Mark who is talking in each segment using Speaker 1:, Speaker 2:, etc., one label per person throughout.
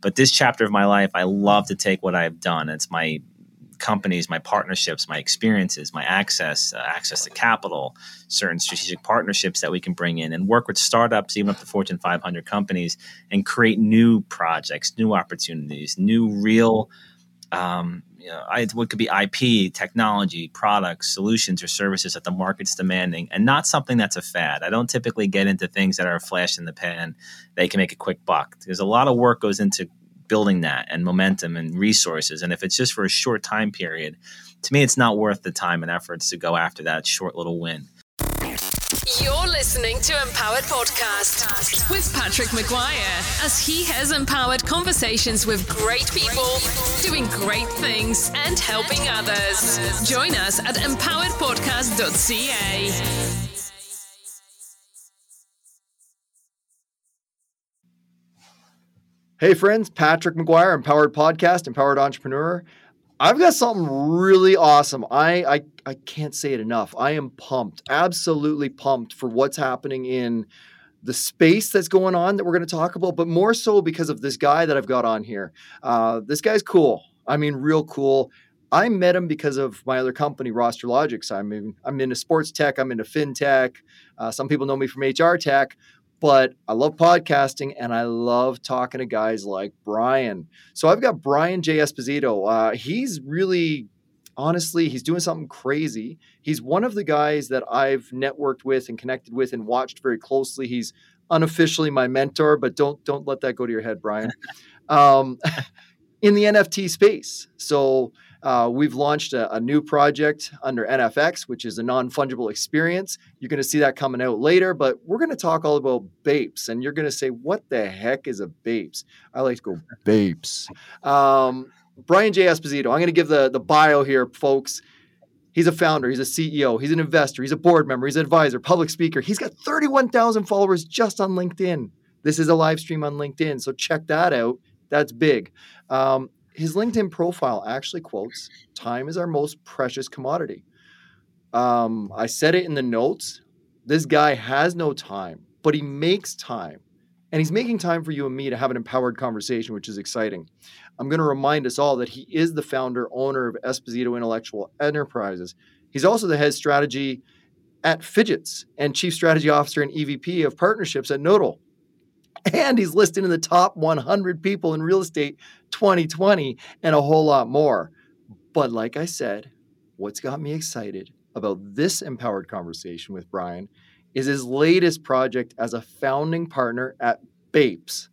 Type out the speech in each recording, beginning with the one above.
Speaker 1: But this chapter of my life, I love to take what I've done. It's my companies, my partnerships, my experiences, my access, uh, access to capital, certain strategic partnerships that we can bring in and work with startups, even up to Fortune 500 companies, and create new projects, new opportunities, new real. Um, Uh, you know, what could be IP, technology, products, solutions, or services that the market's demanding, and not something that's a fad. I don't typically get into things that are a flash in the pan. They can make a quick buck. There's a lot of work goes into building that and momentum and resources. And if it's just for a short time period, to me, it's not worth the time and efforts to go after that short little win.
Speaker 2: You're listening to Empowered Podcast with Patrick McGuire as he has empowered conversations with great people doing great things and helping others. Join us at empoweredpodcast.ca.
Speaker 3: Hey, friends, Patrick McGuire, Empowered Podcast, Empowered Entrepreneur. I've got something really awesome. I, I I can't say it enough. I am pumped, absolutely pumped for what's happening in the space that's going on that we're going to talk about, but more so because of this guy that I've got on here. Uh, this guy's cool. I mean, real cool. I met him because of my other company, Roster Logics. I'm I'm into sports tech. I'm into fintech. Uh, some people know me from HR tech, but I love podcasting and I love talking to guys like Brian. So I've got Brian J. Esposito. Uh, he's really, honestly, he's doing something crazy. He's one of the guys that I've networked with and connected with and watched very closely. He's unofficially my mentor, but don't don't let that go to your head, Brian. um, in the NFT space, so uh, we've launched a, a, new project under NFX, which is a non fungible experience. You're going to see that coming out later, but we're going to talk all about Bapes. And you're going to say, what the heck is a Bapes? I like to go, Bapes. Um, Brian J. Esposito, I'm going to give the, the bio here, folks. He's a founder, he's a CEO, he's an investor, he's a board member, he's an advisor, public speaker. He's got 31,000 followers just on LinkedIn. This is a live stream on LinkedIn, so check that out. That's big. Um, his LinkedIn profile actually quotes time is our most precious commodity. Um, I said it in the notes. This guy has no time, but he makes time. And he's making time for you and me to have an empowered conversation, which is exciting. I'm going to remind us all that he is the founder, owner of Esposito Intellectual Enterprises. He's also the head strategy at Fidgets and chief strategy officer and EVP of partnerships at Nodle and he's listed in the top 100 people in real estate 2020 and a whole lot more. But like I said, what's got me excited about this empowered conversation with Brian is his latest project as a founding partner at Bapes.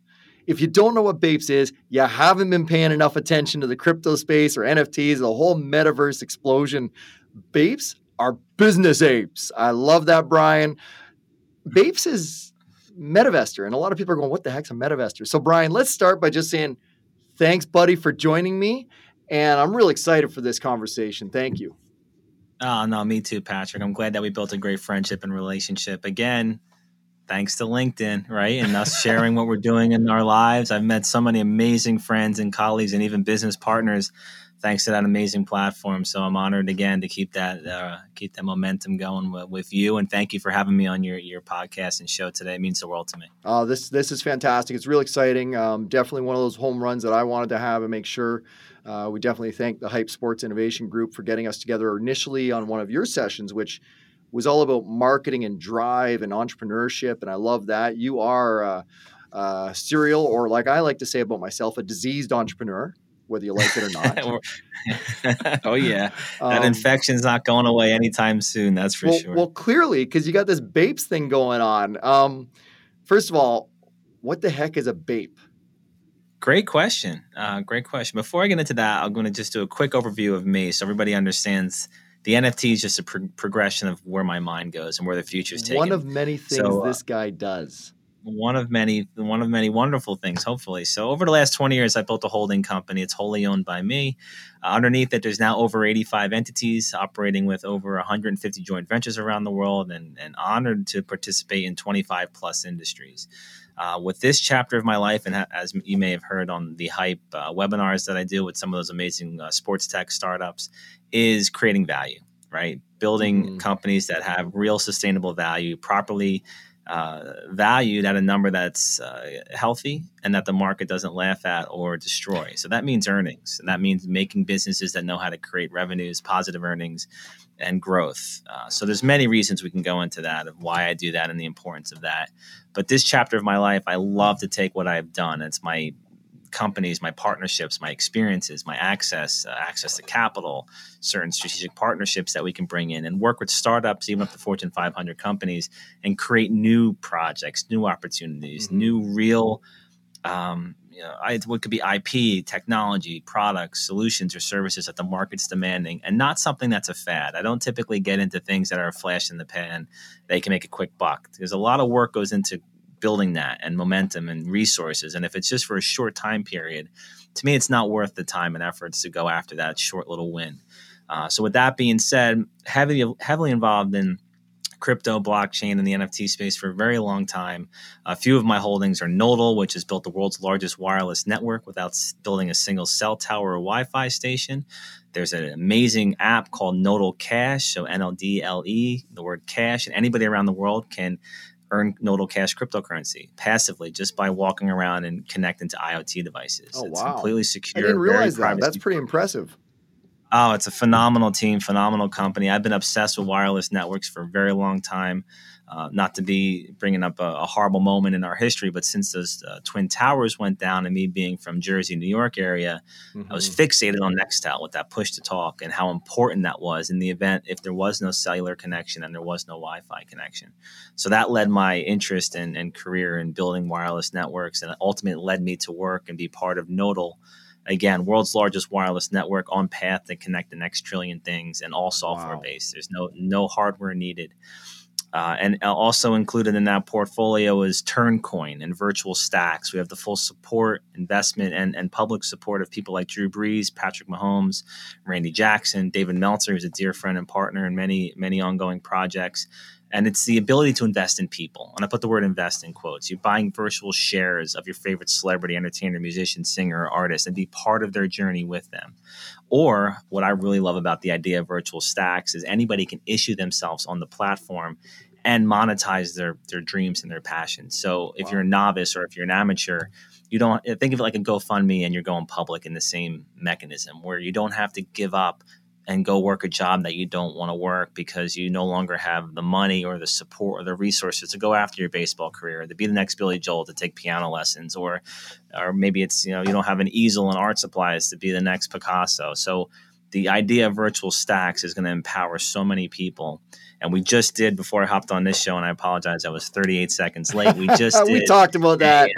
Speaker 3: If you don't know what Bapes is, you haven't been paying enough attention to the crypto space or NFTs, the whole metaverse explosion. Bapes are business apes. I love that, Brian. Bapes is Metavester. And a lot of people are going, what the heck's a Metavester? So, Brian, let's start by just saying thanks, buddy, for joining me. And I'm really excited for this conversation. Thank you.
Speaker 1: Oh, no, me too, Patrick. I'm glad that we built a great friendship and relationship. Again, thanks to LinkedIn, right? And us sharing what we're doing in our lives. I've met so many amazing friends and colleagues and even business partners thanks to that amazing platform. So I'm honored again to keep that uh, keep that momentum going with, with, you. And thank you for having me on your your podcast and show today. It means the world to me.
Speaker 3: Oh, this this is fantastic. It's real exciting. Um, definitely one of those home runs that I wanted to have and make sure. Uh, we definitely thank the Hype Sports Innovation Group for getting us together initially on one of your sessions, which was all about marketing and drive and entrepreneurship. And I love that. You are a, a serial, or like I like to say about myself, a diseased entrepreneur whether you like it or
Speaker 1: not. oh yeah, that um, infection's not going away anytime soon. That's for
Speaker 3: well,
Speaker 1: sure.
Speaker 3: Well, clearly, because you got this Bapes thing going on. Um, first of all, what the heck is a Bape?
Speaker 1: Great question. Uh, great question. Before I get into that, I'm going to just do a quick overview of me so everybody understands the NFT is just a pro- progression of where my mind goes and where the future is taken.
Speaker 3: One of many things so, uh, this guy does
Speaker 1: one of many one of many wonderful things hopefully. So over the last 20 years i built a holding company. It's wholly owned by me. Uh, underneath it there's now over 85 entities operating with over 150 joint ventures around the world and, and honored to participate in 25 plus industries. Uh, with this chapter of my life and ha- as you may have heard on the hype uh, webinars that i do with some of those amazing uh, sports tech startups is creating value right? Building mm. companies that have real sustainable value properly uh, valued at a number that's uh, healthy and that the market doesn't laugh at or destroy. So that means earnings, and that means making businesses that know how to create revenues, positive earnings, and growth. Uh, so there's many reasons we can go into that of why I do that and the importance of that. But this chapter of my life, I love to take what I've done. It's my companies, my partnerships, my experiences, my access, uh, access to capital, certain strategic partnerships that we can bring in and work with startups, even up to Fortune 500 companies, and create new projects, new opportunities, mm-hmm. new real. Um, you know, I, what could be IP, technology, products, solutions, or services that the market's demanding, and not something that's a fad. I don't typically get into things that are a flash in the pan. They can make a quick buck. There's a lot of work goes into building that and momentum and resources. And if it's just for a short time period, to me, it's not worth the time and efforts to go after that short little win. Uh, so, with that being said, heavily heavily involved in crypto, blockchain, and the NFT space for a very long time. A few of my holdings are Nodle, which has built the world's largest wireless network without building a single cell tower or Wi Fi station. There's an amazing app called Nodle Cash, so N O D L E, the word cash, and anybody around the world can earn Nodle cash cryptocurrency passively just by walking around and connecting to IoT devices.
Speaker 3: Oh,
Speaker 1: it's
Speaker 3: wow.
Speaker 1: completely secure.
Speaker 3: I didn't realize that. That's pretty impressive.
Speaker 1: Oh, it's a phenomenal team, phenomenal company. I've been obsessed with wireless networks for a very long time. Uh, not to be bringing up a, a, horrible moment in our history, but since those uh, twin towers went down, and me being from Jersey, New York area, mm-hmm. I was mm-hmm. fixated on Nextel with that push to talk and how important that was in the event if there was no cellular connection and there was no Wi-Fi connection. So that led my interest and career in building wireless networks, and ultimately led me to work and be part of Nodle again, world's largest wireless network on path to connect the next trillion things and all software wow. based. There's no no hardware needed. Uh, and also included in that portfolio is Turncoin and virtual stacks. We have the full support, investment, and, and public support of people like Drew Brees, Patrick Mahomes, Randy Jackson, David Meltzer, who's a dear friend and partner in many, many ongoing projects. And it's the ability to invest in people. And I put the word invest in quotes. You're buying virtual shares of your favorite celebrity, entertainer, musician, singer, or artist and be part of their journey with them. Or what I really love about the idea of virtual stacks is anybody can issue themselves on the platform and monetize their their dreams and their passions. So if wow. you're a novice or if you're an amateur, you don't think of it like a GoFundMe and you're going public in the same mechanism where you don't have to give up and go work a job that you don't want to work because you no longer have the money or the support or the resources to go after your baseball career, to be the next Billy Joel, to take piano lessons, or or maybe it's you know you don't have an easel and art supplies to be the next Picasso. So the idea of virtual stacks is going to empower so many people. And we just did before I hopped on this show, and I apologize, I was 38 seconds late. We just
Speaker 3: we talked about that.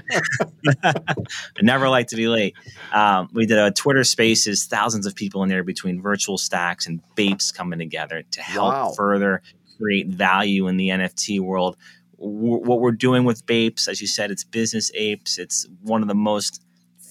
Speaker 1: I never like to be late. Um, we did a Twitter Spaces, thousands of people in there between virtual stacks and Bapes coming together to help wow. further create value in the NFT world. W- what we're doing with Bapes, as you said, it's business apes. It's one of the most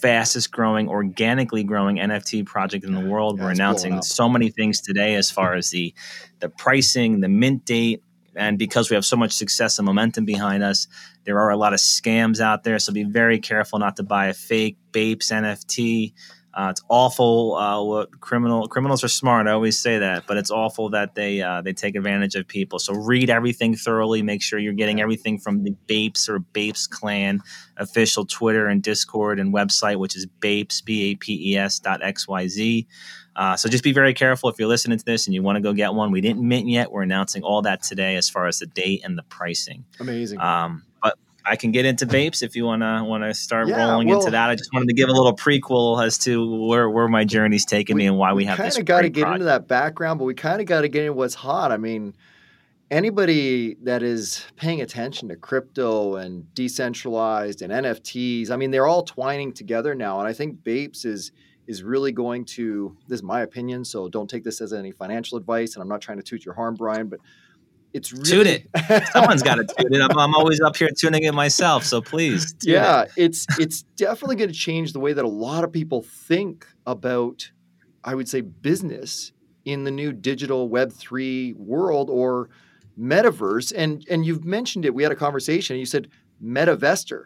Speaker 1: fastest growing, organically growing NFT project in the world. Yeah, We're announcing so many things today as far as the the pricing, the mint date, and because we have so much success and momentum behind us, there are a lot of scams out there. So be very careful not to buy a fake Bapes NFT. Uh, it's awful. Uh, what criminal criminals are smart. I always say that, but it's awful that they uh, they take advantage of people. So read everything thoroughly. Make sure you're getting everything from the Bapes or Bapes Clan official Twitter and Discord and website, which is Bapes B A P E S dot X Y Z. Uh, so just be very careful if you're listening to this and you want to go get one. We didn't mint yet. We're announcing all that today as far as the date and the pricing.
Speaker 3: Amazing.
Speaker 1: Um, I can get into Bapes if you wanna wanna start yeah, rolling well, into that. I just wanted to give a little prequel as to where where my journey's taken me and why we, we have this.
Speaker 3: We kind of got to get into that background, but we kind of got to get into what's hot. I mean, anybody that is paying attention to crypto and decentralized and NFTs, I mean, they're all twining together now, and I think Bapes is is really going to. This is my opinion, so don't take this as any financial advice, and I'm not trying to toot your horn, Brian, but it's really
Speaker 1: it. Someone's got to tune it. I'm, I'm, always up here tuning it myself, so please.
Speaker 3: Yeah, it. it's it's definitely going to change the way that a lot of people think about, I would say, business in the new digital Web three world or metaverse. And and you've mentioned it. We had a conversation. And you said metavestor.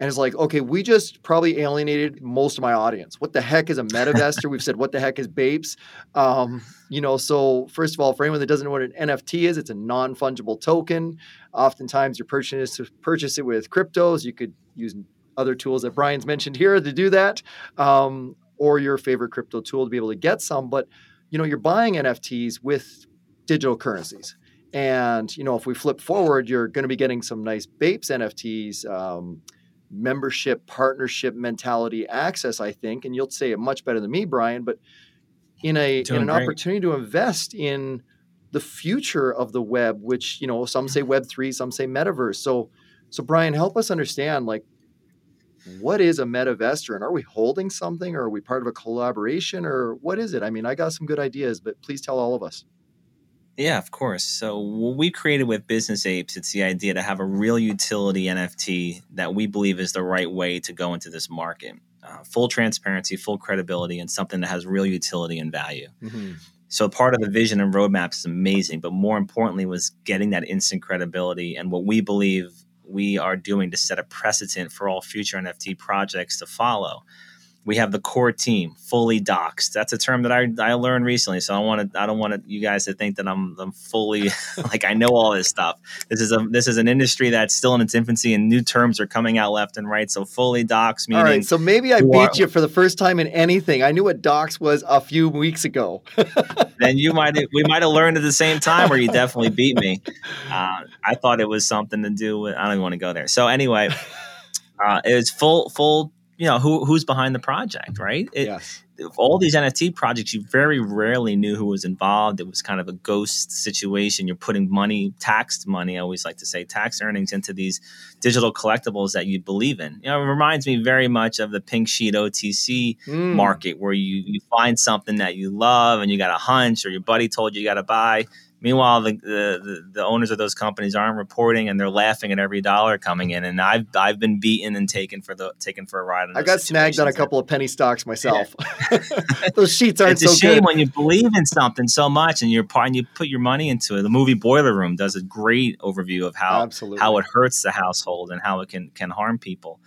Speaker 3: And it's like, okay, we just probably alienated most of my audience. What the heck is a metavestor? We've said, what the heck is Bapes? Um, you know, so first of all, for anyone that doesn't know what an NFT is, it's a non fungible token. Oftentimes, you purchase to purchase it with cryptos. You could use other tools that Brian's mentioned here to do that, um, or your favorite crypto tool to be able to get some. But you know, you're buying NFTs with digital currencies. And you know, if we flip forward, you're going to be getting some nice Bapes NFTs. Um, membership partnership mentality access i think and you'll say it much better than me brian but in a Doing in an great. opportunity to invest in the future of the web which you know some say web 3 some say metaverse. So so brian help us understand like what is a metavestor and are we holding something or are we part of a collaboration or what is it? I mean i got some good ideas but please tell all of us
Speaker 1: yeah, of course. So what we created with Business Apes, it's the idea to have a real utility NFT that we believe is the right way to go into this market. Uh, full transparency, full credibility, and something that has real utility and value. Mm-hmm. So part of the vision and roadmap is amazing, but more importantly was getting that instant credibility and what we believe we are doing to set a precedent for all future NFT projects to follow we have the core team fully doxed. That's a term that I, I learned recently. So I want to I don't want you guys to think that I'm I'm fully like I know all this stuff. This is a this is an industry that's still in its infancy and new terms are coming out left and right. So fully doxed meaning. All right.
Speaker 3: So maybe I beat are, you for the first time in anything. I knew what dox was a few weeks ago.
Speaker 1: then you might we might have learned at the same time, or you definitely beat me. Uh, I thought it was something to do with. I don't even want to go there. So anyway. Uh, it was full full you know who who's behind the project, right? It, yes. All these NFT projects, you very rarely knew who was involved. It was kind of a ghost situation. You're putting money, taxed money. I always like to say tax earnings into these digital collectibles that you believe in. You know, it reminds me very much of the pink sheet OTC mm. market, where you you find something that you love and you got a hunch, or your buddy told you you got to buy Meanwhile, the, the, the owners of those companies aren't reporting, and they're laughing at every dollar coming in. And I've I've been beaten and taken for the taken for a ride.
Speaker 3: I got snagged on a couple of penny stocks myself. those sheets aren't
Speaker 1: it's
Speaker 3: so
Speaker 1: a shame
Speaker 3: good.
Speaker 1: when you believe in something so much and you're and you put your money into it. The movie Boiler Room does a great overview of how Absolutely. how it hurts the household and how it can can harm people.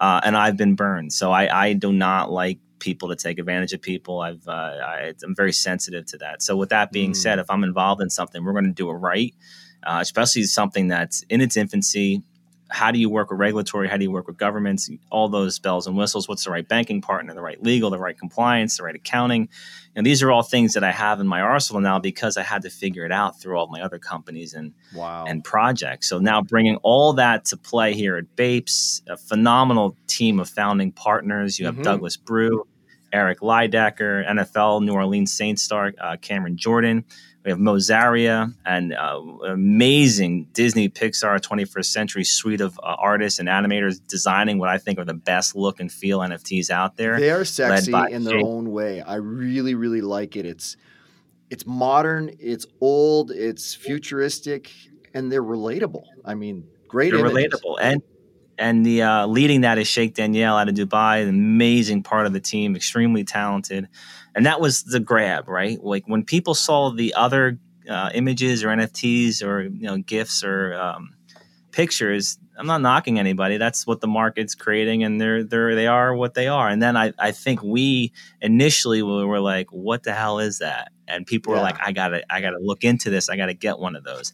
Speaker 1: Uh, and I've been burned, so I, I do not like people to take advantage of people. I've uh, I, am very sensitive to that. So with that being mm. said, if I'm involved in something, we're going to do it right, uh, especially something that's in its infancy how do you work with regulatory? How do you work with governments? All those bells and whistles. What's the right banking partner? The right legal, the right compliance, the right accounting. And these are all things that I have in my arsenal now because I had to figure it out through all my other companies and wow. and projects. So now bringing all that to play here at Bapes, a phenomenal team of founding partners. You have mm-hmm. Douglas Brew, Eric Lidecker, NFL New Orleans Saints star uh, Cameron Jordan. We have Mozaria and uh, amazing Disney Pixar 21st century suite of uh, artists and animators designing what I think are the best look and feel NFTs out there.
Speaker 3: They are sexy in their own way. I really, really like it. It's it's modern, it's old, it's futuristic, and they're relatable. I mean, great.
Speaker 1: They're images. relatable and and the uh, leading that is Sheikh Danielle out of Dubai, an amazing part of the team, extremely talented and that was the grab, right? Like when people saw the other uh, images or NFTs or you know gifs or um, pictures, I'm not knocking anybody. That's what the market's creating, and they're they're they are what they are. And then I I think we initially we were like, what the hell is that? And people yeah. were like, I gotta I gotta look into this. I gotta get one of those.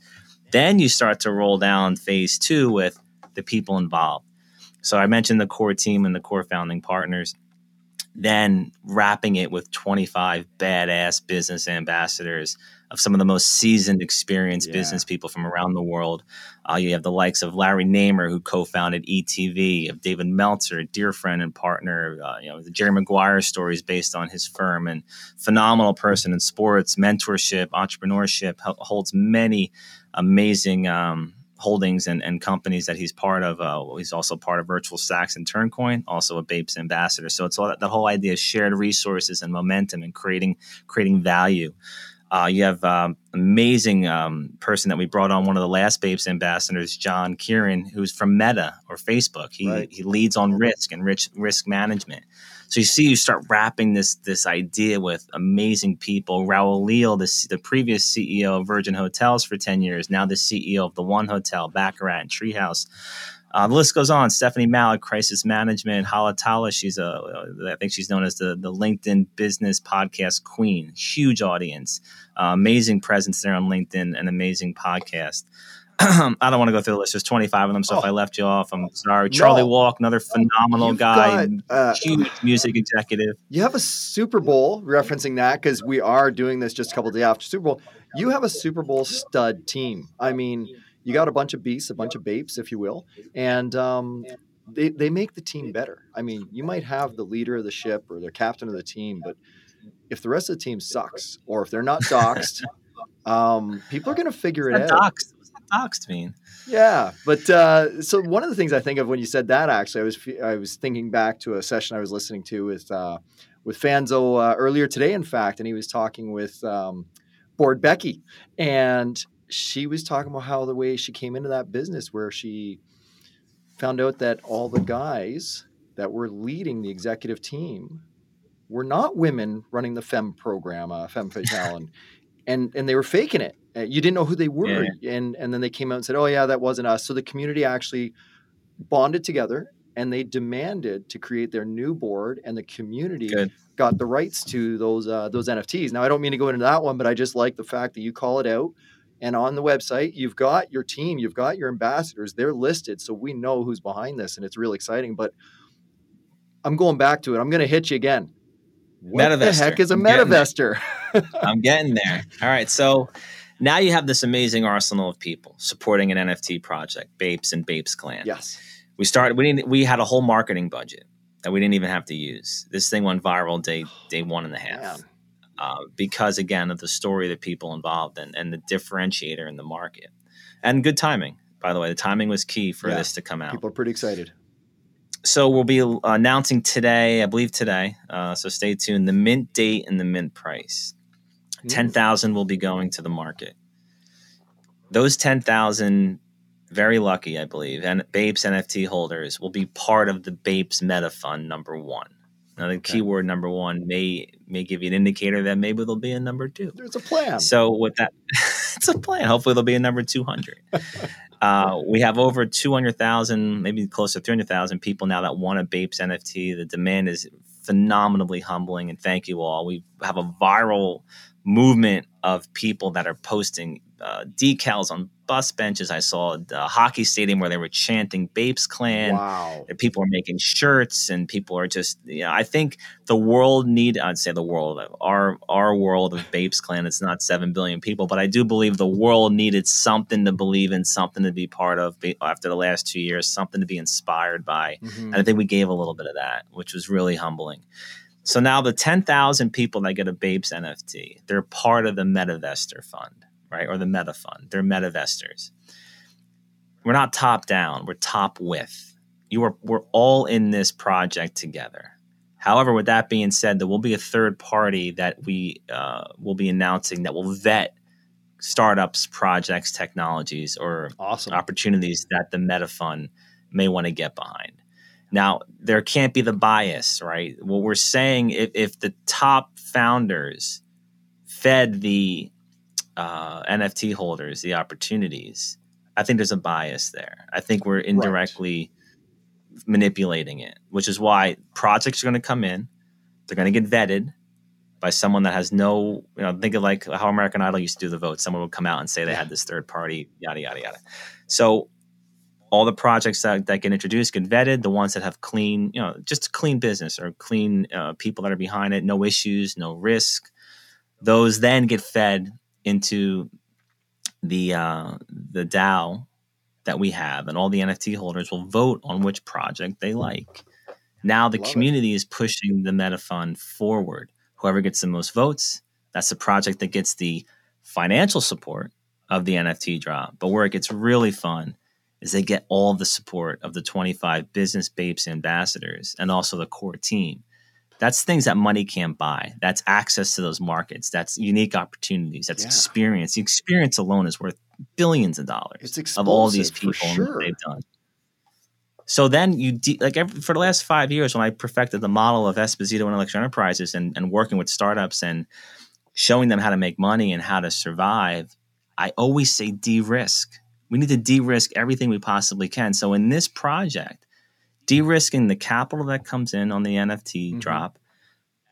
Speaker 1: Then you start to roll down phase two with the people involved. So I mentioned the core team and the core founding partners then wrapping it with 25 badass business ambassadors of some of the most seasoned, experienced yeah. business people from around the world. Uh, you have the likes of Larry Namer, who co-founded ETV, of David Meltzer, a dear friend and partner. Uh, you know, the Jerry Maguire story is based on his firm, and phenomenal person in sports, mentorship, entrepreneurship, holds many amazing. Um, holdings and, and companies that he's part of. Uh, he's also part of Virtual Stacks and Turncoin, also a Bapes ambassador. So it's all that, that whole idea of shared resources and momentum and creating creating value. Uh, you have um, amazing um, person that we brought on one of the last Bapes ambassadors, John Kieran, who's from Meta or Facebook. He right. he leads on risk and rich risk management. So you see, you start wrapping this this idea with amazing people. Raul Leal, the, the previous CEO of Virgin Hotels for ten years, now the CEO of the One Hotel, Baccarat, and Treehouse. Uh, the list goes on. Stephanie Malik, Crisis Management, Hala Taha. She's a, I think she's known as the, the LinkedIn Business Podcast Queen. Huge audience, uh, amazing presence there on LinkedIn, an amazing podcast. I don't want to go through the list. There's 25 of them, so oh. if I left you off, I'm sorry. Charlie no. Walk, another phenomenal You've guy, got, uh, huge music executive.
Speaker 3: You have a Super Bowl referencing that because we are doing this just a couple days after Super Bowl. You have a Super Bowl stud team. I mean, you got a bunch of beasts, a bunch of babes, if you will, and um, they they make the team better. I mean, you might have the leader of the ship or the captain of the team, but if the rest of the team sucks or if they're not doxxed, um, people are going to figure it out.
Speaker 1: Doxxed. Mean?
Speaker 3: Yeah, but uh, so one of the things I think of when you said that, actually, I was I was thinking back to a session I was listening to with uh, with Fanzo uh, earlier today, in fact, and he was talking with um, Board Becky, and she was talking about how the way she came into that business, where she found out that all the guys that were leading the executive team were not women running the Fem program, uh, Femme Fatale, and, and and they were faking it. Uh, you didn't know who they were, yeah. and and then they came out and said, "Oh yeah, that wasn't us." So the community actually bonded together and they demanded to create their new board, and the community Good. got the rights to those uh, those NFTs. Now I don't mean to go into that one, but I just like the fact that you call it out and on the website, you've got your team, you've got your ambassadors, they're listed. So we know who's behind this and it's really exciting. But I'm going back to it. I'm going to hit you again. What the heck is a Metavester?
Speaker 1: I'm getting there. All right. So now you have this amazing arsenal of people supporting an NFT project, Bapes and Bapes Clan.
Speaker 3: Yes.
Speaker 1: We started, we, didn't, we had a whole marketing budget that we didn't even have to use. This thing went viral day, day one and a half. Uh, because again of the story of the people involved and, and the differentiator in the market and good timing by the way the timing was key for yeah, this to come out
Speaker 3: people are pretty excited
Speaker 1: so we'll be announcing today i believe today uh, so stay tuned the mint date and the mint price mm. 10000 will be going to the market those 10000 very lucky i believe and Bapes nft holders will be part of the Bapes meta fund number one now, the okay. keyword number one may may give you an indicator that maybe there'll be a number two.
Speaker 3: There's a plan.
Speaker 1: So with that, it's a plan. Hopefully, there'll be a number two hundred. uh, we have over two hundred thousand, maybe close to three hundred thousand people now that want a Bapes NFT. The demand is phenomenally humbling, and thank you all. We have a viral movement of people that are posting uh, decals on bus benches. I saw a hockey stadium where they were chanting Bapes Clan.
Speaker 3: Wow.
Speaker 1: People are making shirts and people are just, you know, I think the world need, I'd say the world, our, our world of Bapes Clan, it's not 7 billion people, but I do believe the world needed something to believe in, something to be part of after the last two years, something to be inspired by. Mm-hmm. And I think we gave a little bit of that, which was really humbling. So now the 10,000 people that get a Bapes NFT, they're part of the MetaVester Fund, right? Or the Meta Fund. They're MetaVestors. We're not top down, we're top with. You are we're all in this project together. However, with that being said, there will be a third party that we uh, will be announcing that will vet startups, projects, technologies, or
Speaker 3: awesome.
Speaker 1: opportunities that the Meta Fund may want to get behind. Now, there can't be the bias, right? What we're saying, if, if the top founders fed the uh, NFT holders the opportunities, I think there's a bias there. I think we're indirectly right. manipulating it, which is why projects are going to come in, they're going to get vetted by someone that has no, you know, think of like how American Idol used to do the vote. Someone would come out and say they had this third party, yada, yada, yada. So all the projects that, that get introduced get vetted the ones that have clean you know just clean business or clean uh, people that are behind it no issues no risk. Those then get fed into the uh, the dao that we have and all the nft holders will vote on which project they like. Now the Love community it. is pushing the meta fund forward. Whoever gets the most votes that's the project that gets the financial support of the nft drop but where it gets really fun is they get all the support of the 25 business Bapes ambassadors and also the core team. That's things that money can't buy. That's access to those markets. That's unique opportunities. That's yeah. experience. The experience alone is worth billions of dollars of all these people sure. they've done. So then you de- like every, for the last five years when I perfected the model of Esposito Intellectual Enterprises and, and working with startups and showing them how to make money and how to survive, I always say de-risk We need to de-risk everything we possibly can. So in this project, de-risking the capital that comes in on the NFT mm-hmm. drop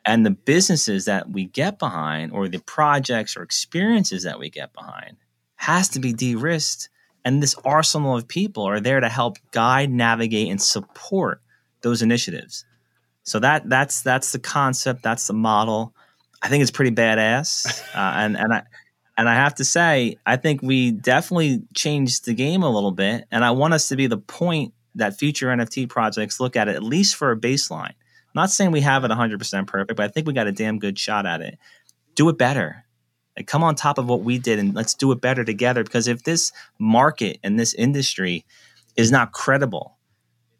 Speaker 1: and the businesses that we get behind or the projects or experiences that we get behind has to be de-risked. And this arsenal of people are there to help guide navigate and support those initiatives. So that that's that's the concept. That's the model. I think it's pretty badass. Uh, and and i and i have to say i think we definitely changed the game a little bit and i want us to be the point that future nft projects look at at least for a baseline not saying we have it 100% perfect but i think we got a damn good shot at it do it better like, come on top of what we did and let's do it better together. Because if this market and this industry is not credible,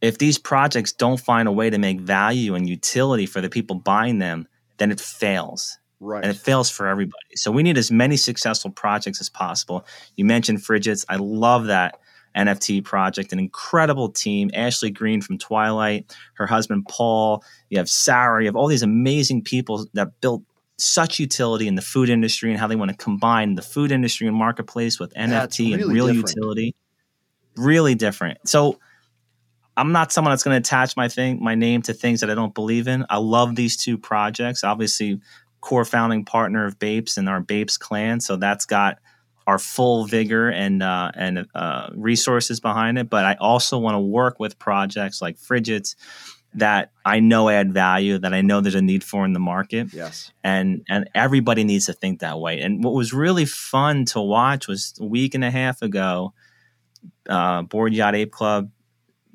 Speaker 1: if these projects don't find a way to make value and utility for the people buying them, then it fails.
Speaker 3: Right.
Speaker 1: And it fails for everybody. So we need as many successful projects as possible. You mentioned Frigits. I love that NFT project, an incredible team. Ashley Green from Twilight, her husband Paul. You have Sarah. You have all these amazing people that built such utility in the food industry and how they want to combine the food industry and marketplace with NFT really and real different. utility. Really different. So I'm not someone that's going to attach my thing, my name to things that I don't believe in. I love these two projects. Obviously, core founding partner of Bapes and our Bapes clan. So that's got our full vigor and uh, and uh, resources behind it. But I also want to work with projects like Frigits that I know add value that I know there's a need for in the market.
Speaker 3: Yes.
Speaker 1: And and everybody needs to think that way. And what was really fun to watch was a week and a half ago, uh, Bored Yacht Ape Club,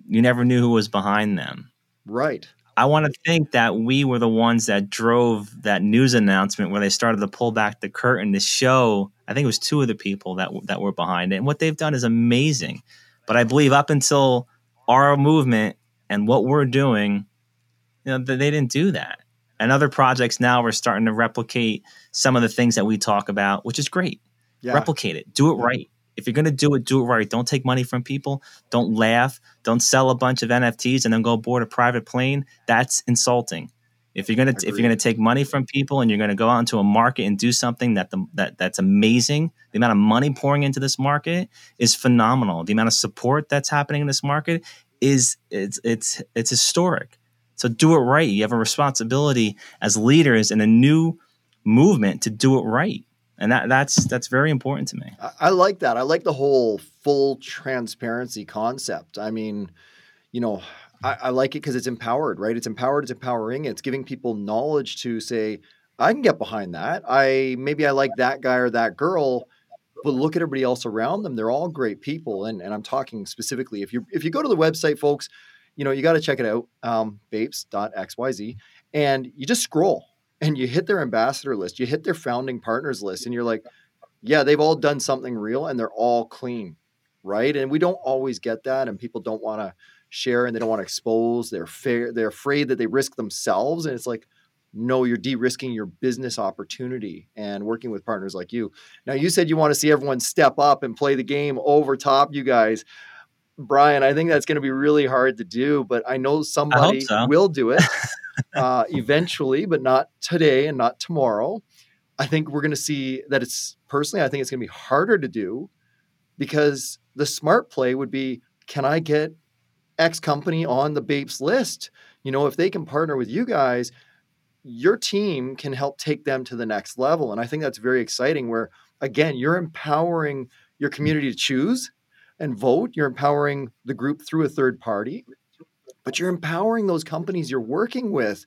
Speaker 1: you never knew who was behind them.
Speaker 3: Right.
Speaker 1: I want to think that we were the ones that drove that news announcement where they started to pull back the curtain to show. I think it was two of the people that that were behind it, and what they've done is amazing. But I believe up until our movement and what we're doing, you know, they didn't do that. And other projects now are starting to replicate some of the things that we talk about, which is great. Yeah. Replicate it, do it right. If you're going to do it, do it right. Don't take money from people. Don't laugh. Don't sell a bunch of NFTs and then go board a private plane. That's insulting. If you're gonna if you're gonna take money from people and you're gonna go out into a market and do something that the that that's amazing, the amount of money pouring into this market is phenomenal. The amount of support that's happening in this market is it's it's it's historic. So do it right. You have a responsibility as leaders in a new movement to do it right. And that that's that's very important to me.
Speaker 3: I, I like that. I like the whole full transparency concept. I mean, you know, I, I like it because it's empowered, right? It's empowered, it's empowering, it's giving people knowledge to say, I can get behind that. I maybe I like that guy or that girl but look at everybody else around them. They're all great people. And, and I'm talking specifically, if you if you go to the website, folks, you know, you got to check it out, um, bapes.xyz, and you just scroll and you hit their ambassador list, you hit their founding partners list, and you're like, yeah, they've all done something real and they're all clean, right? And we don't always get that, and people don't want to share and they don't want to expose. They're fair, they're afraid that they risk themselves, and it's like, no, you're de-risking your business opportunity and working with partners like you. Now, you said you want to see everyone step up and play the game over top you guys. Brian, I think that's going to be really hard to do, but I know somebody I so. will do it uh, eventually, but not today and not tomorrow. I think we're going to see that it's personally, I think it's going to be harder to do because the smart play would be can I get X company on the BAPES list? You know, if they can partner with you guys, your team can help take them to the next level. And I think that's very exciting where, again, you're empowering your community to choose and vote. You're empowering the group through a third party, but you're empowering those companies you're working with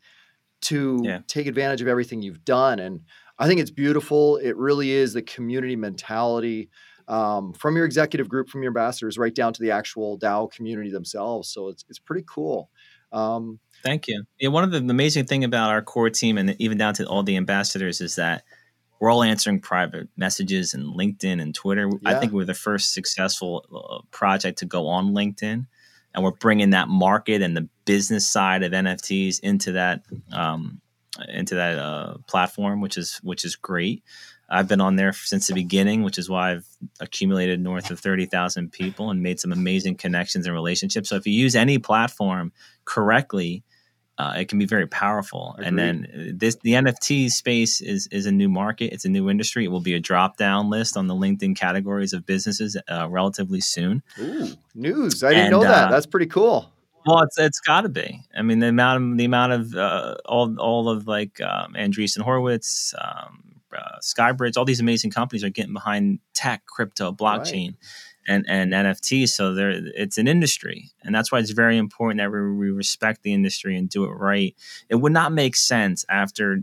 Speaker 3: to yeah. take advantage of everything you've done. And I think it's beautiful. It really is the community mentality um, from your executive group, from your ambassadors, right down to the actual DAO community themselves. So it's, it's pretty cool. Um,
Speaker 1: Thank you. Yeah, one of the, amazing thing about our core team and even down to all the ambassadors is that we're all answering private messages and LinkedIn and Twitter. Yeah. I think we're the first successful uh, project to go on LinkedIn, and we're bringing that market and the business side of NFTs into that um, into that uh, platform, which is which is great. I've been on there since the beginning, which is why I've accumulated north of 30,000 people and made some amazing connections and relationships. So if you use any platform correctly, uh, it can be very powerful.
Speaker 3: Agreed.
Speaker 1: And then uh, this the NFT space is is a new market. It's a new industry. It will be a drop down list on the LinkedIn categories of businesses uh, relatively soon.
Speaker 3: Ooh, news! I didn't know that.
Speaker 1: uh,
Speaker 3: That's pretty cool.
Speaker 1: Well, it's it's got to be. I mean, the amount of the amount of uh, all all of like um, Andreessen Horowitz, um, uh, Skybridge, all these amazing companies are getting behind tech, crypto, blockchain, and and NFTs. So there, it's an industry, and that's why it's very important that we, we respect the industry and do it right. It would not make sense after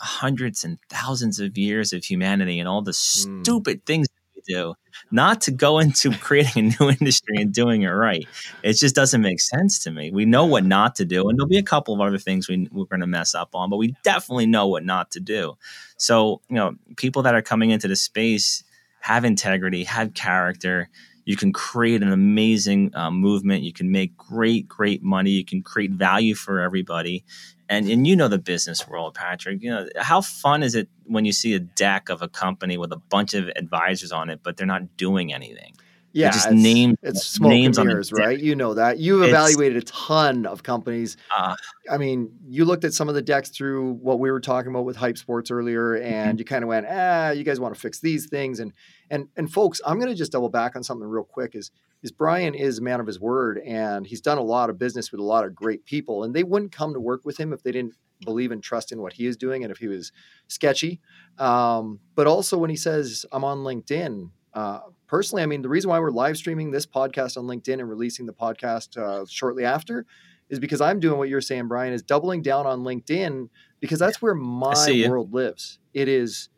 Speaker 1: hundreds and thousands of years of humanity and all the
Speaker 3: Mm.
Speaker 1: stupid things we do, not to go into creating a new industry and doing it right. It just doesn't make sense to me. We know what not to do, and there'll be a couple of other things we, we're going to mess up on, but we definitely know what not to do. So, you know, people that are coming into the space have integrity, have character. You can create an amazing uh, movement. You can make great, great money. You can create value for everybody. And, and you know the business world, Patrick. You know how fun is it when you see a deck of a company with a bunch of advisors on it, but they're not doing anything.
Speaker 3: Yeah,
Speaker 1: just
Speaker 3: it's,
Speaker 1: names-
Speaker 3: it's smoke
Speaker 1: names on
Speaker 3: and mirrors, right? You know that. You've
Speaker 1: It's-
Speaker 3: evaluated a ton of companies.
Speaker 1: Uh,
Speaker 3: I mean, you looked at some of the decks through what we were talking about with Hype Sports earlier,
Speaker 1: Mm-hmm.
Speaker 3: and you kind of went, "Ah, you guys want to fix these things." And and and folks, I'm going to just double back on something real quick. Is is Brian is a man of his word, and he's done a lot of business with a lot of great people, and they wouldn't come to work with him if they didn't believe and trust in what he is doing, and if he was sketchy. Um, but also when he says, "I'm on LinkedIn." Uh, personally, I mean, the reason why we're live streaming this podcast on LinkedIn and releasing the podcast uh, shortly after is because I'm doing what you're saying, Brian, is doubling down on LinkedIn because that's where my world lives. It is,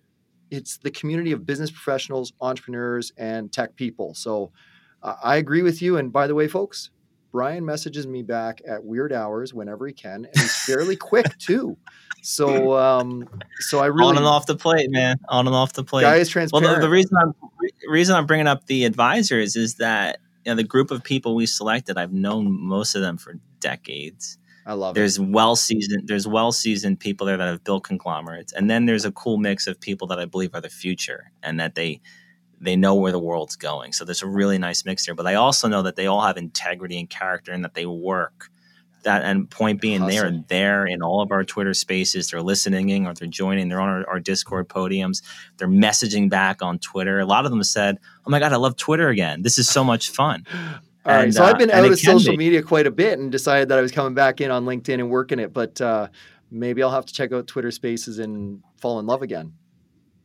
Speaker 3: it's the community of business professionals, entrepreneurs, and tech people. So uh, I agree with you. And by the way, folks, Brian messages me back at weird hours whenever he can, and he's fairly quick too. So, um, so I really
Speaker 1: on and off the plate, man. On and off the plate.
Speaker 3: guy is
Speaker 1: Well,
Speaker 3: transparent.
Speaker 1: the, the reason I'm re- reason I'm bringing up the advisors is that you know the group of people we selected. I've known most of them for decades.
Speaker 3: I love it.
Speaker 1: There's well seasoned. There's well seasoned people there that have built conglomerates, and then there's a cool mix of people that I believe are the future, and that they they know where the world's going. So there's a really nice mix here. But I also know that they all have integrity and character, and that they work. That and point being, they are there in all of our Twitter spaces. They're listening in, or they're joining. They're on our, our Discord podiums. They're messaging back on Twitter. A lot of them said, "Oh my god, I love Twitter again. This is so much fun."
Speaker 3: All right,
Speaker 1: And,
Speaker 3: so
Speaker 1: uh,
Speaker 3: I've been out of social
Speaker 1: be.
Speaker 3: media quite a bit and decided that I was coming back in on LinkedIn and working it, but uh, maybe I'll have to check out Twitter Spaces and fall in love again.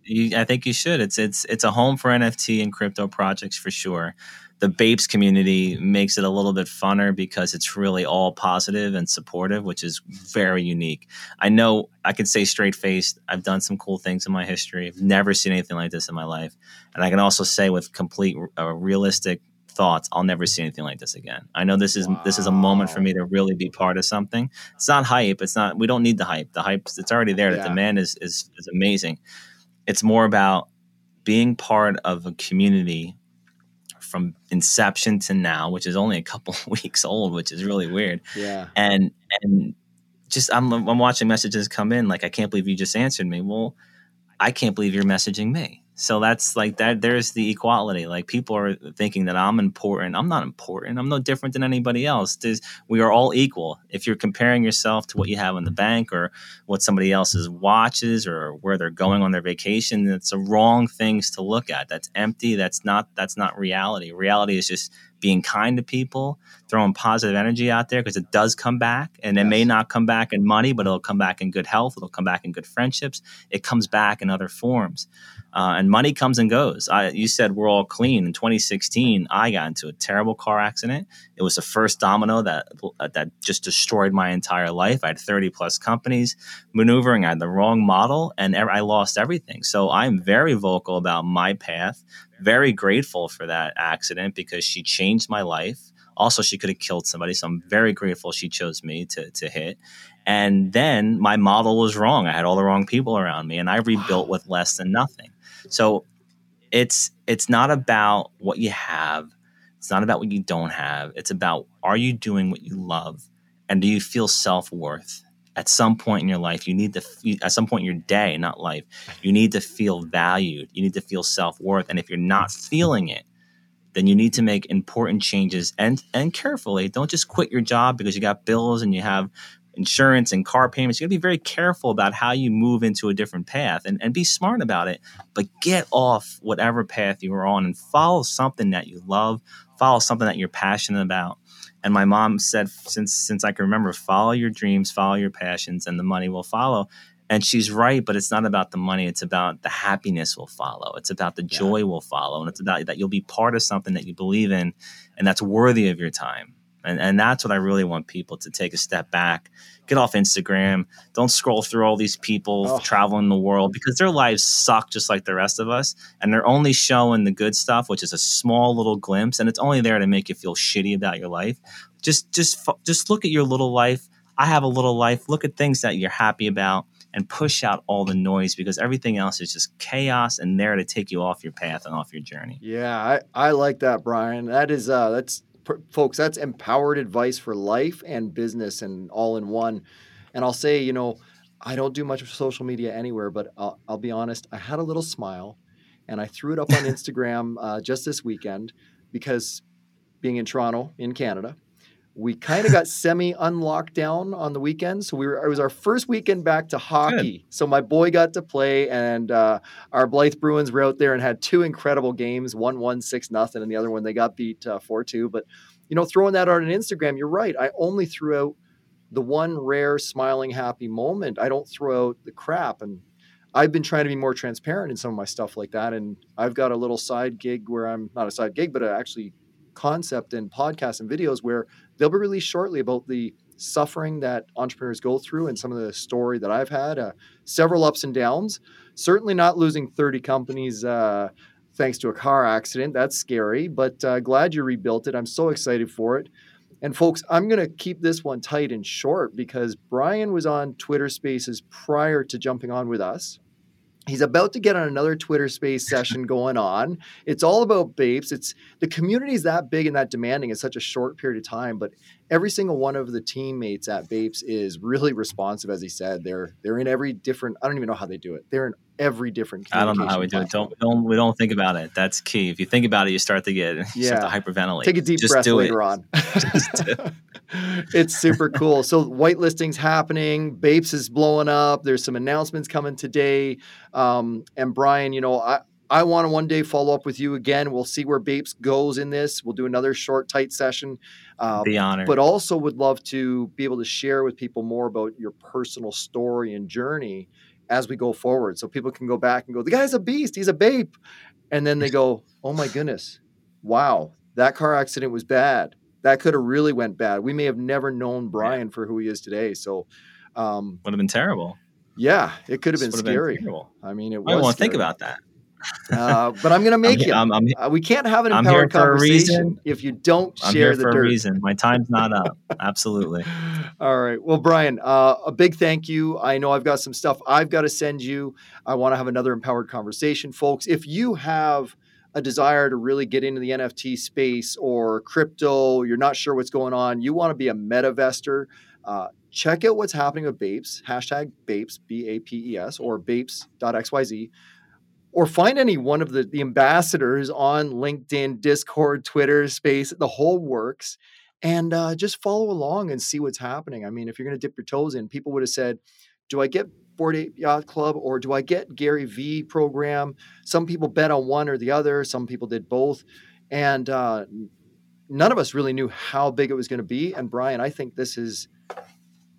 Speaker 1: You, I think you should. It's it's it's a home for NFT and crypto projects for sure. The Bapes community makes it a little bit funner because it's really all positive and supportive, which is very unique. I know I can say straight faced, I've done some cool things in my history. I've never seen anything like this in my life, and I can also say with complete uh, realistic thoughts, I'll never see anything like this again. I know this is this is a moment for me to really be part of something. It's not hype. It's not. We don't need the hype. The hype. It's already there. The demand is is is amazing it's more about being part of a community from inception to now, which is only a couple weeks old, which is really weird.
Speaker 3: Yeah.
Speaker 1: And and just I'm I'm watching messages come in like I can't believe you just answered me. Well, I can't believe you're messaging me. So that's like that there's the equality. Like people are thinking that I'm important. I'm not important. I'm no different than anybody else. There's, we are all equal. If you're comparing yourself to what you have in the bank or what somebody else's watches or where they're going on their vacation, that's the wrong things to look at. That's empty. That's not that's not reality. Reality is just being kind to people, throwing positive energy out there because it does come back and it may not come back in money, but it'll come back in good health. It'll come back in good friendships. It comes back in other forms. Uh, and money comes and goes. I, you said we're all clean. In 2016, I got into a terrible car accident. It was the first domino that that just destroyed my entire life. I had 30 plus companies maneuvering. I had the wrong model, and I lost everything. So I'm very vocal about my path. Very grateful for that accident because she changed my life. Also, she could have killed somebody. So I'm very grateful she chose me to to hit. And then my model was wrong. I had all the wrong people around me, and I rebuilt with less than nothing. So it's it's not about what you have. It's not about what you don't have. It's about are you doing what you love, and do you feel self worth? At some point in your life, you need to. At some point in your day, not life, you need to feel valued. You need to feel self worth. And if you're not feeling it, then you need to make important changes and and carefully. Don't just quit your job because you got bills and you have insurance and car payments. You got to be very careful about how you move into a different path and, and be smart about it. But get off whatever path you are on and follow something that you love, follow something that you're passionate about. And my mom said, since since I can remember, follow your dreams, follow your passions, and the money will follow. And she's right, but it's not about the money. It's about the happiness will follow. It's about the joy yeah. will follow. And it's about that you'll be part of something that you believe in and that's worthy of your time. And, and that's what I really want people to take a step back, get off Instagram. Don't scroll through all these people oh. traveling the world because their lives suck just like the rest of us. And they're only showing the good stuff, which is a small little glimpse. And it's only there to make you feel shitty about your life. Just, just, just look at your little life. I have a little life. Look at things that you're happy about and push out all the noise because everything else is just chaos and there to take you off your path and off your journey.
Speaker 3: Yeah, I, I like that, Brian. That is uh that's folks, that's empowered advice for life and business and all in one. And I'll say, you know, I don't do much of social media anywhere, but I'll, I'll be honest, I had a little smile and I threw it up on Instagram uh, just this weekend because being in Toronto, in Canada, we kind of got semi unlocked down on the weekend. So we were, it was our first weekend back to hockey. Good. So my boy got to play, and uh, our Blythe Bruins were out there and had two incredible games one, one, six, nothing, and the other one they got beat uh, 4 2. But, you know, throwing that out on Instagram, you're right. I only threw out the one rare smiling, happy moment. I don't throw out the crap. And I've been trying to be more transparent in some of my stuff like that. And I've got a little side gig where I'm not a side gig, but I actually concept in podcasts and videos where they'll be released shortly about the suffering that entrepreneurs go through and some of the story that I've had, uh, several ups and downs. Certainly not losing 30 companies uh, thanks to a car accident. That's scary, but uh, glad you rebuilt it. I'm so excited for it. And folks, I'm going to keep this one tight and short because Brian was on Twitter Spaces prior to jumping on with us. He's about to get on another Twitter space session going on. It's all about Bapes. It's the community is that big and that demanding in such a short period of time, but every single one of the teammates at Bapes is really responsive, as he said. They're they're in every different. I don't even know how they do it. They're in every different.
Speaker 1: I don't know how we do it. Don't, don't we don't think about it. That's key. If you think about it, you start to get you yeah. start to hyperventilate.
Speaker 3: Take a deep Just breath later it. on. it's super cool. So whitelisting's happening. Bapes is blowing up. There's some announcements coming today. Um, and Brian, you know, I. I want to one day follow up with you again. We'll see where Bapes goes in this. We'll do another short, tight session.
Speaker 1: Uh, be honored.
Speaker 3: But also would love to be able to share with people more about your personal story and journey as we go forward. So people can go back and go, the guy's a beast, he's a bape. And then they go, oh my goodness, wow, that car accident was bad. That could have really went bad. We may have never known Brian for who he is today. So
Speaker 1: um, would have been terrible.
Speaker 3: Yeah, it could have been scary. Been I mean, it was.
Speaker 1: I want to think about that.
Speaker 3: uh, but I'm going to make I'm, it. I'm, I'm, uh, we can't have an empowered conversation if you don't
Speaker 1: I'm
Speaker 3: share
Speaker 1: the
Speaker 3: for
Speaker 1: dirt. a reason. My time's not up. Absolutely.
Speaker 3: All right. Well, Brian, uh, a big thank you. I know I've got some stuff I've got to send you. I want to have another empowered conversation, folks. If you have a desire to really get into the NFT space or crypto, you're not sure what's going on, you want to be a metavestor. Uh, check out what's happening with Bapes, hashtag Bapes, B A P E S, or Bapes.xyz or find any one of the, the ambassadors on LinkedIn, Discord, Twitter, Space, the whole works, and uh, just follow along and see what's happening. I mean, if you're going to dip your toes in, people would have said, "Do I get Ape Yacht Club or do I get Gary V program?" Some people bet on one or the other. Some people did both, and uh, none of us really knew how big it was going to be. And Brian, I think this is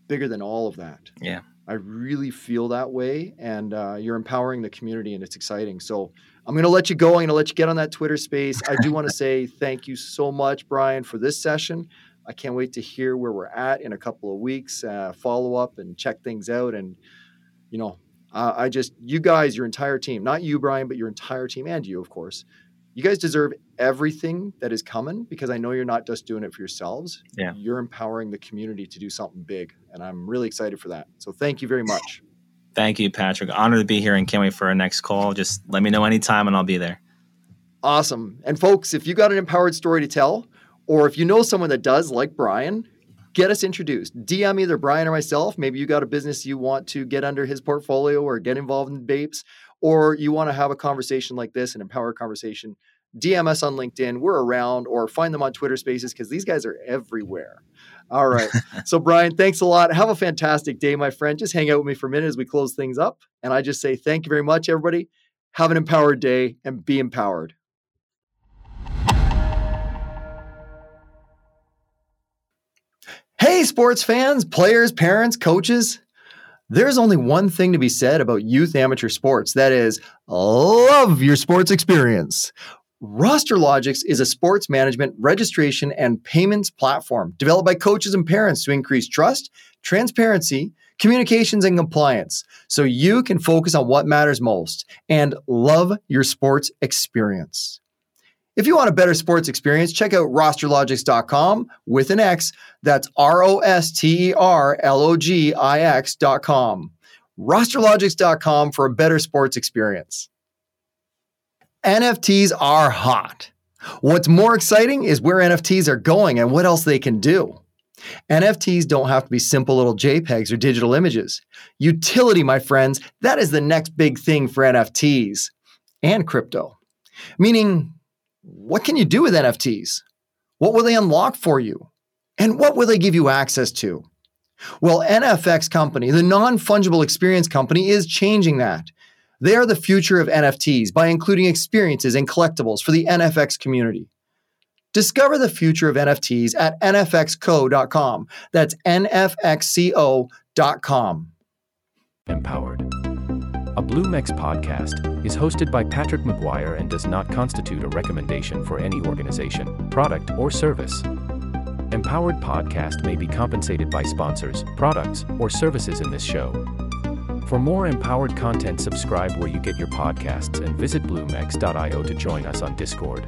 Speaker 3: bigger than all of that.
Speaker 1: Yeah.
Speaker 3: I really feel that way, and uh, you're empowering the community, and it's exciting. So I'm going to let you go. I'm going to let you get on that Twitter space. I do want to say thank you so much, Brian, for this session. I can't wait to hear where we're at in a couple of weeks, uh, follow up and check things out. And, you know, uh, I just, you guys, your entire team, not you, Brian, but your entire team and you, of course, you guys deserve everything that is coming because I know you're not just doing it for yourselves.
Speaker 1: Yeah.
Speaker 3: You're empowering the community to do something big. And I'm really excited for that. So thank you very much.
Speaker 1: Thank you, Patrick. Honored to be here and can't wait for our next call. Just let me know anytime and I'll be there.
Speaker 3: Awesome. And folks, if you got an empowered story to tell, or if you know someone that does, like Brian, get us introduced. DM either Brian or myself. Maybe you got a business you want to get under his portfolio or get involved in Bapes, or you want to have a conversation like this, an empowered conversation DM us on LinkedIn. We're around, or find them on Twitter Spaces because these guys are everywhere. All right. so, Brian, thanks a lot. Have a fantastic day, my friend. Just hang out with me for a minute as we close things up. And I just say thank you very much, everybody. Have an empowered day and be empowered. Hey, sports fans, players, parents, coaches. There's only one thing to be said about youth amateur sports that is, love your sports experience. RosterLogix is a sports management, registration, and payments platform developed by coaches and parents to increase trust, transparency, communications, and compliance so you can focus on what matters most and love your sports experience. If you want a better sports experience, check out rosterlogix.com with an X. That's R O S T E R L O G I X.com. Rosterlogix.com for a better sports experience. NFTs are hot. What's more exciting is where NFTs are going and what else they can do. NFTs don't have to be simple little JPEGs or digital images. Utility, my friends, that is the next big thing for NFTs and crypto. Meaning, what can you do with NFTs? What will they unlock for you? And what will they give you access to? Well, NFX Company, the non fungible experience company, is changing that. They are the future of NFTs by including experiences and collectibles for the NFX community. Discover the future of NFTs at nfxco.com. That's nfxco.com.
Speaker 4: Empowered. A BlueMex podcast is hosted by Patrick McGuire and does not constitute a recommendation for any organization, product, or service. Empowered Podcast may be compensated by sponsors, products, or services in this show. For more empowered content, subscribe where you get your podcasts and visit bluemex.io to join us on Discord.